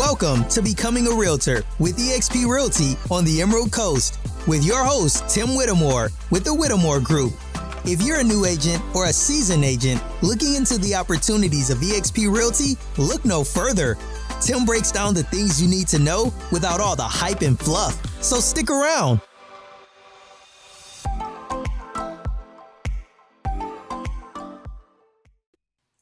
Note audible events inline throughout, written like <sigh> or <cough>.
Welcome to Becoming a Realtor with eXp Realty on the Emerald Coast with your host, Tim Whittemore with the Whittemore Group. If you're a new agent or a seasoned agent looking into the opportunities of eXp Realty, look no further. Tim breaks down the things you need to know without all the hype and fluff. So stick around.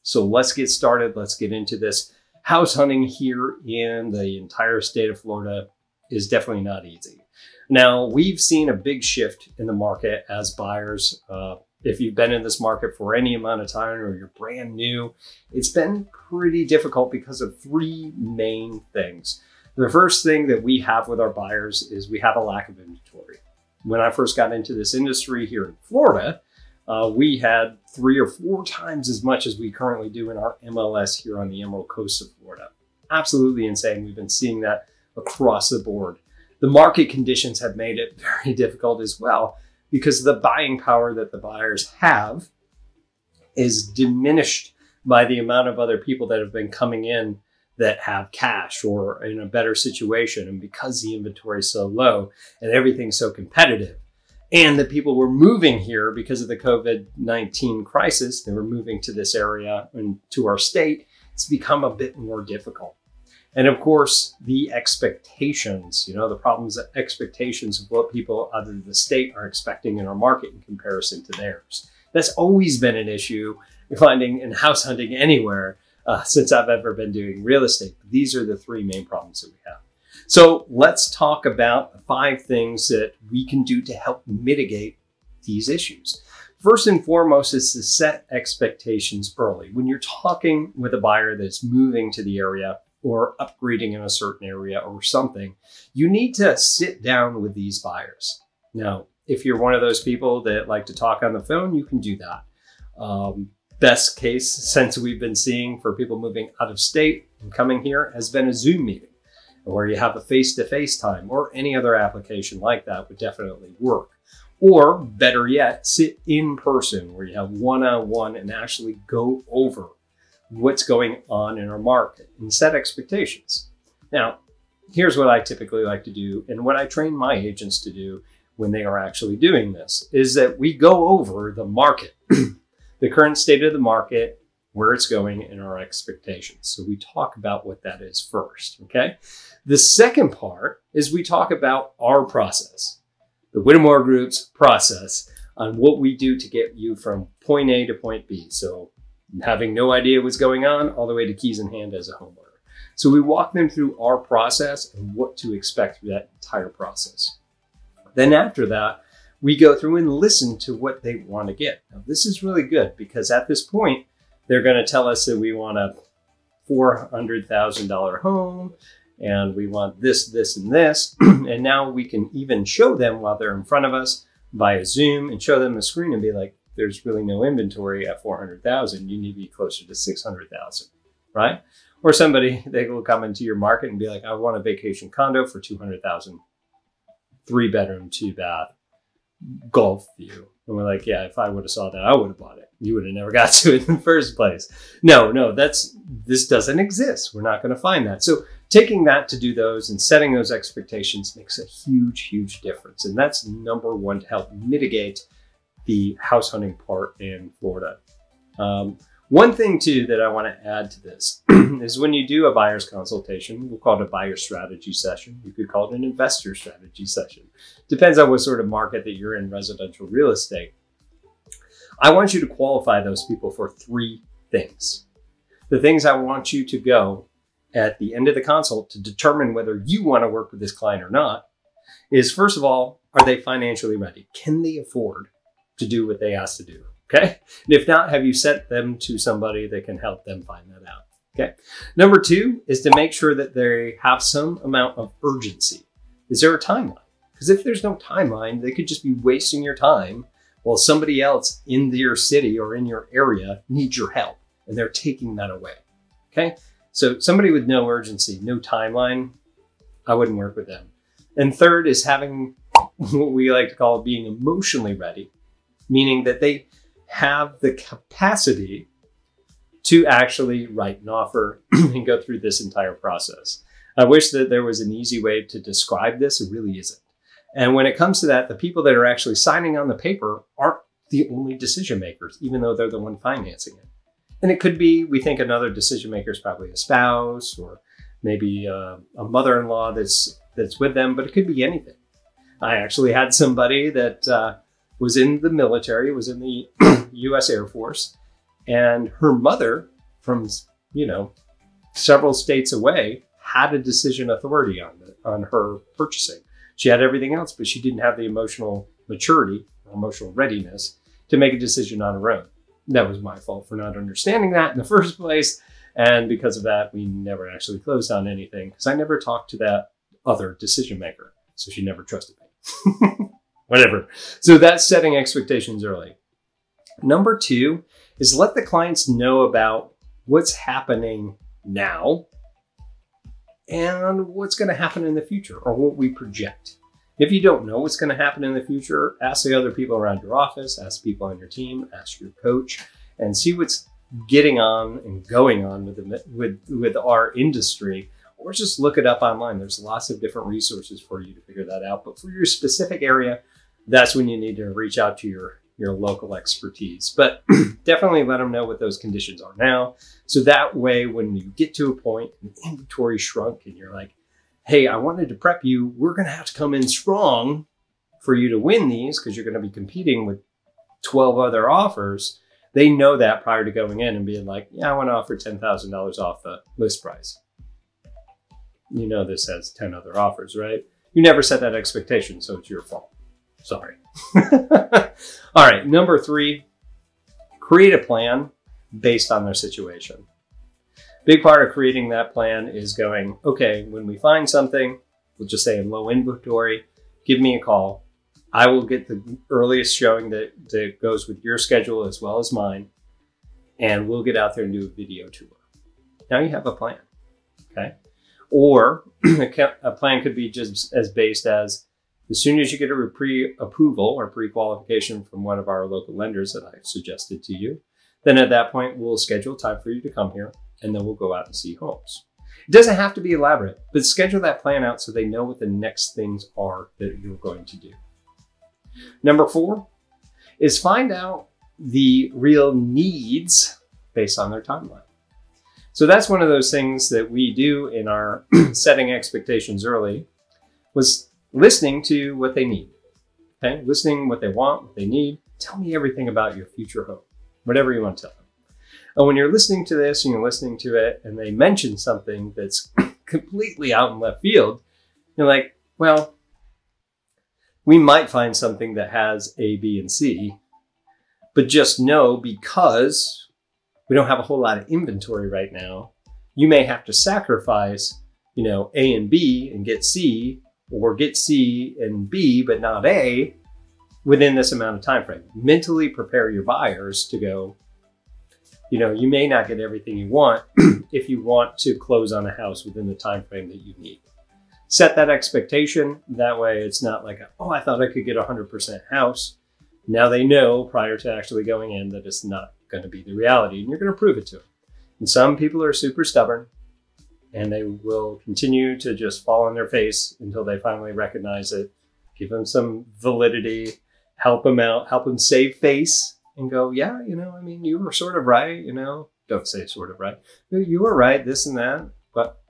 So let's get started. Let's get into this. House hunting here in the entire state of Florida is definitely not easy. Now, we've seen a big shift in the market as buyers. Uh, if you've been in this market for any amount of time or you're brand new, it's been pretty difficult because of three main things. The first thing that we have with our buyers is we have a lack of inventory. When I first got into this industry here in Florida, uh, we had three or four times as much as we currently do in our MLS here on the Emerald Coast of Florida. Absolutely insane. We've been seeing that across the board. The market conditions have made it <laughs> very difficult as well because the buying power that the buyers have is diminished by the amount of other people that have been coming in that have cash or in a better situation. And because the inventory is so low and everything's so competitive, and that people were moving here because of the COVID 19 crisis. They were moving to this area and to our state. It's become a bit more difficult. And of course, the expectations, you know, the problems, expectations of what people out of the state are expecting in our market in comparison to theirs. That's always been an issue finding in house hunting anywhere uh, since I've ever been doing real estate. These are the three main problems that we have. So let's talk about five things that we can do to help mitigate these issues. First and foremost is to set expectations early. When you're talking with a buyer that's moving to the area or upgrading in a certain area or something, you need to sit down with these buyers. Now, if you're one of those people that like to talk on the phone, you can do that. Um, best case since we've been seeing for people moving out of state and coming here has been a Zoom meeting where you have a face to face time or any other application like that would definitely work. Or better yet, sit in person where you have one on one and actually go over what's going on in our market and set expectations. Now, here's what I typically like to do and what I train my agents to do when they are actually doing this is that we go over the market, <clears throat> the current state of the market, where it's going and our expectations. So we talk about what that is first. Okay. The second part is we talk about our process, the Whittemore Group's process on what we do to get you from point A to point B. So having no idea what's going on all the way to keys in hand as a homeowner. So we walk them through our process and what to expect through that entire process. Then after that, we go through and listen to what they want to get. Now, this is really good because at this point, they're going to tell us that we want a $400,000 home and we want this, this, and this. <clears throat> and now we can even show them while they're in front of us via Zoom and show them the screen and be like, there's really no inventory at 400,000. You need to be closer to 600,000, right? Or somebody, they will come into your market and be like, I want a vacation condo for 200,000, three bedroom, two bath, golf view. And we're like, yeah, if I would have saw that, I would have bought it you would have never got <laughs> to it in the first place. No, no, that's this doesn't exist. We're not going to find that. So taking that to do those and setting those expectations makes a huge, huge difference. And that's number one to help mitigate the house hunting part in Florida. Um, one thing too that I want to add to this <clears throat> is when you do a buyer's consultation, we'll call it a buyer strategy session. You could call it an investor strategy session. Depends on what sort of market that you're in residential real estate. I want you to qualify those people for three things. The things I want you to go at the end of the consult to determine whether you want to work with this client or not is first of all, are they financially ready? Can they afford to do what they ask to do? Okay. And if not, have you sent them to somebody that can help them find that out? Okay. Number two is to make sure that they have some amount of urgency. Is there a timeline? Because if there's no timeline, they could just be wasting your time while somebody else in your city or in your area needs your help and they're taking that away. Okay. So somebody with no urgency, no timeline, I wouldn't work with them. And third is having what we like to call being emotionally ready, meaning that they have the capacity to actually write an offer <clears throat> and go through this entire process. I wish that there was an easy way to describe this. It really isn't. And when it comes to that, the people that are actually signing on the paper aren't the only decision makers, even though they're the one financing it. And it could be, we think another decision maker is probably a spouse or maybe a, a mother-in-law that's that's with them, but it could be anything. I actually had somebody that uh, was in the military, was in the <clears throat> U.S. Air Force, and her mother from you know several states away had a decision authority on the, on her purchasing. She had everything else, but she didn't have the emotional maturity or emotional readiness to make a decision on her own. That was my fault for not understanding that in the <laughs> first place. And because of that, we never actually closed on anything because I never talked to that other decision maker. So she never trusted me. <laughs> Whatever. So that's setting expectations early. Number two is let the clients know about what's happening now and what's going to happen in the future or what we project. If you don't know what's going to happen in the future, ask the other people around your office, ask people on your team, ask your coach, and see what's getting on and going on with the, with with our industry. Or just look it up online. There's lots of different resources for you to figure that out. But for your specific area, that's when you need to reach out to your your local expertise. But <clears throat> definitely let them know what those conditions are now. So that way, when you get to a point and inventory shrunk and you're like, hey, I wanted to prep you, we're going to have to come in strong for you to win these because you're going to be competing with 12 other offers. They know that prior to going in and being like, yeah, I want to offer $10,000 off the list price. You know, this has 10 other offers, right? You never set that expectation, so it's your fault. Sorry. <laughs> All right, number three, create a plan based on their situation. Big part of creating that plan is going, okay, when we find something, we'll just say in low inventory, give me a call. I will get the earliest showing that, that goes with your schedule as well as mine, and we'll get out there and do a video tour. Now you have a plan, okay? Or <clears throat> a plan could be just as based as as soon as you get a pre-approval or pre-qualification from one of our local lenders that I suggested to you, then at that point we'll schedule time for you to come here and then we'll go out and see homes. It doesn't have to be elaborate, but schedule that plan out so they know what the next things are that you're going to do. Number four is find out the real needs based on their timeline. So that's one of those things that we do in our <clears throat> setting expectations early was listening to what they need. Okay, listening what they want, what they need. Tell me everything about your future home, whatever you want to tell them. And when you're listening to this and you're listening to it and they mention something that's <coughs> completely out in left field, you're like, well, we might find something that has A, B, and C, but just know because we don't have a whole lot of inventory right now, you may have to sacrifice, you know, A and B and get C or get C and B, but not A within this amount of time frame. Mentally prepare your buyers to go, you know, you may not get everything you want <clears throat> if you want to close on a house within the time frame that you need. Set that expectation. That way it's not like, oh, I thought I could get a 100% house. Now they know prior to actually going in that it's not going to be the reality and you're going to prove it to them. And some people are super stubborn and they will continue to just fall on their face until they finally recognize it. Give them some validity, help them out, help them save face, and go, yeah, you know, I mean, you were sort of right, you know. Don't say sort of right. You were right, this and that, but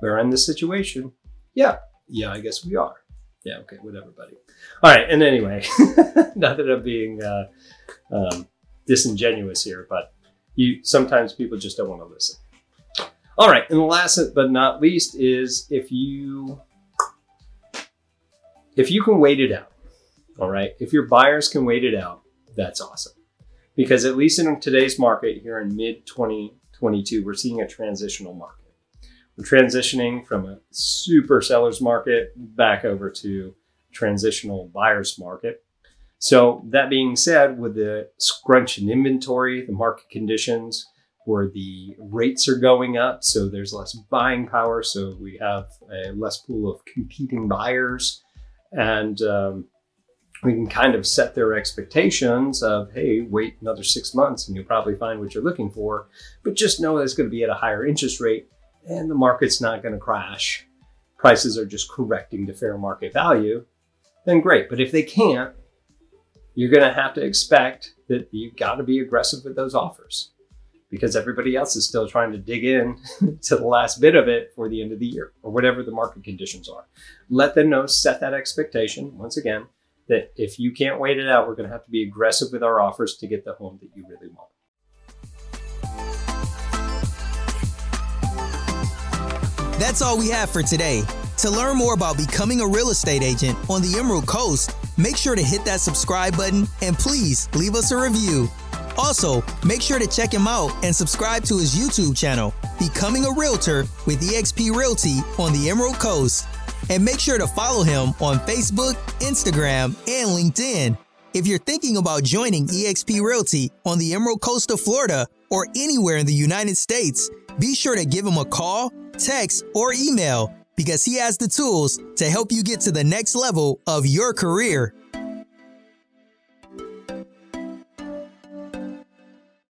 we're in this situation. Yeah, yeah, I guess we are. Yeah, okay, whatever, buddy. All right, and anyway, <laughs> not that I'm being uh, um, disingenuous here, but you sometimes people just don't want to listen. All right, and last but not least is if you if you can wait it out. All right, if your buyers can wait it out, that's awesome. Because at least in today's market here in mid 2022, we're seeing a transitional market. We're transitioning from a super seller's market back over to transitional buyer's market. So that being said, with the scrunch in inventory, the market conditions, where the rates are going up, so there's less buying power, so we have a less pool of competing buyers, and um, we can kind of set their expectations of, hey, wait another six months and you'll probably find what you're looking for, but just know that it's going to be at a higher interest rate, and the market's not going to crash, prices are just correcting to fair market value, then great. But if they can't, you're going to have to expect that you've got to be aggressive with those offers because everybody else is still trying to dig in <laughs> to the last bit of it for the end of the year or whatever the market conditions are. Let them know, set that expectation once again that if you can't wait it out, we're going to have to be aggressive with our offers to get the home that you really want. That's all we have for today. To learn more about becoming a real estate agent on the Emerald Coast, make sure to hit that subscribe button and please leave us a review. Also, make sure to check him out and subscribe to his YouTube channel, Becoming a Realtor with eXp Realty on the Emerald Coast. And make sure to follow him on Facebook, Instagram, and LinkedIn. If you're thinking about joining eXp Realty on the Emerald Coast of Florida or anywhere in the United States, be sure to give him a call, text, or email because he has the tools to help you get to the next level of your career.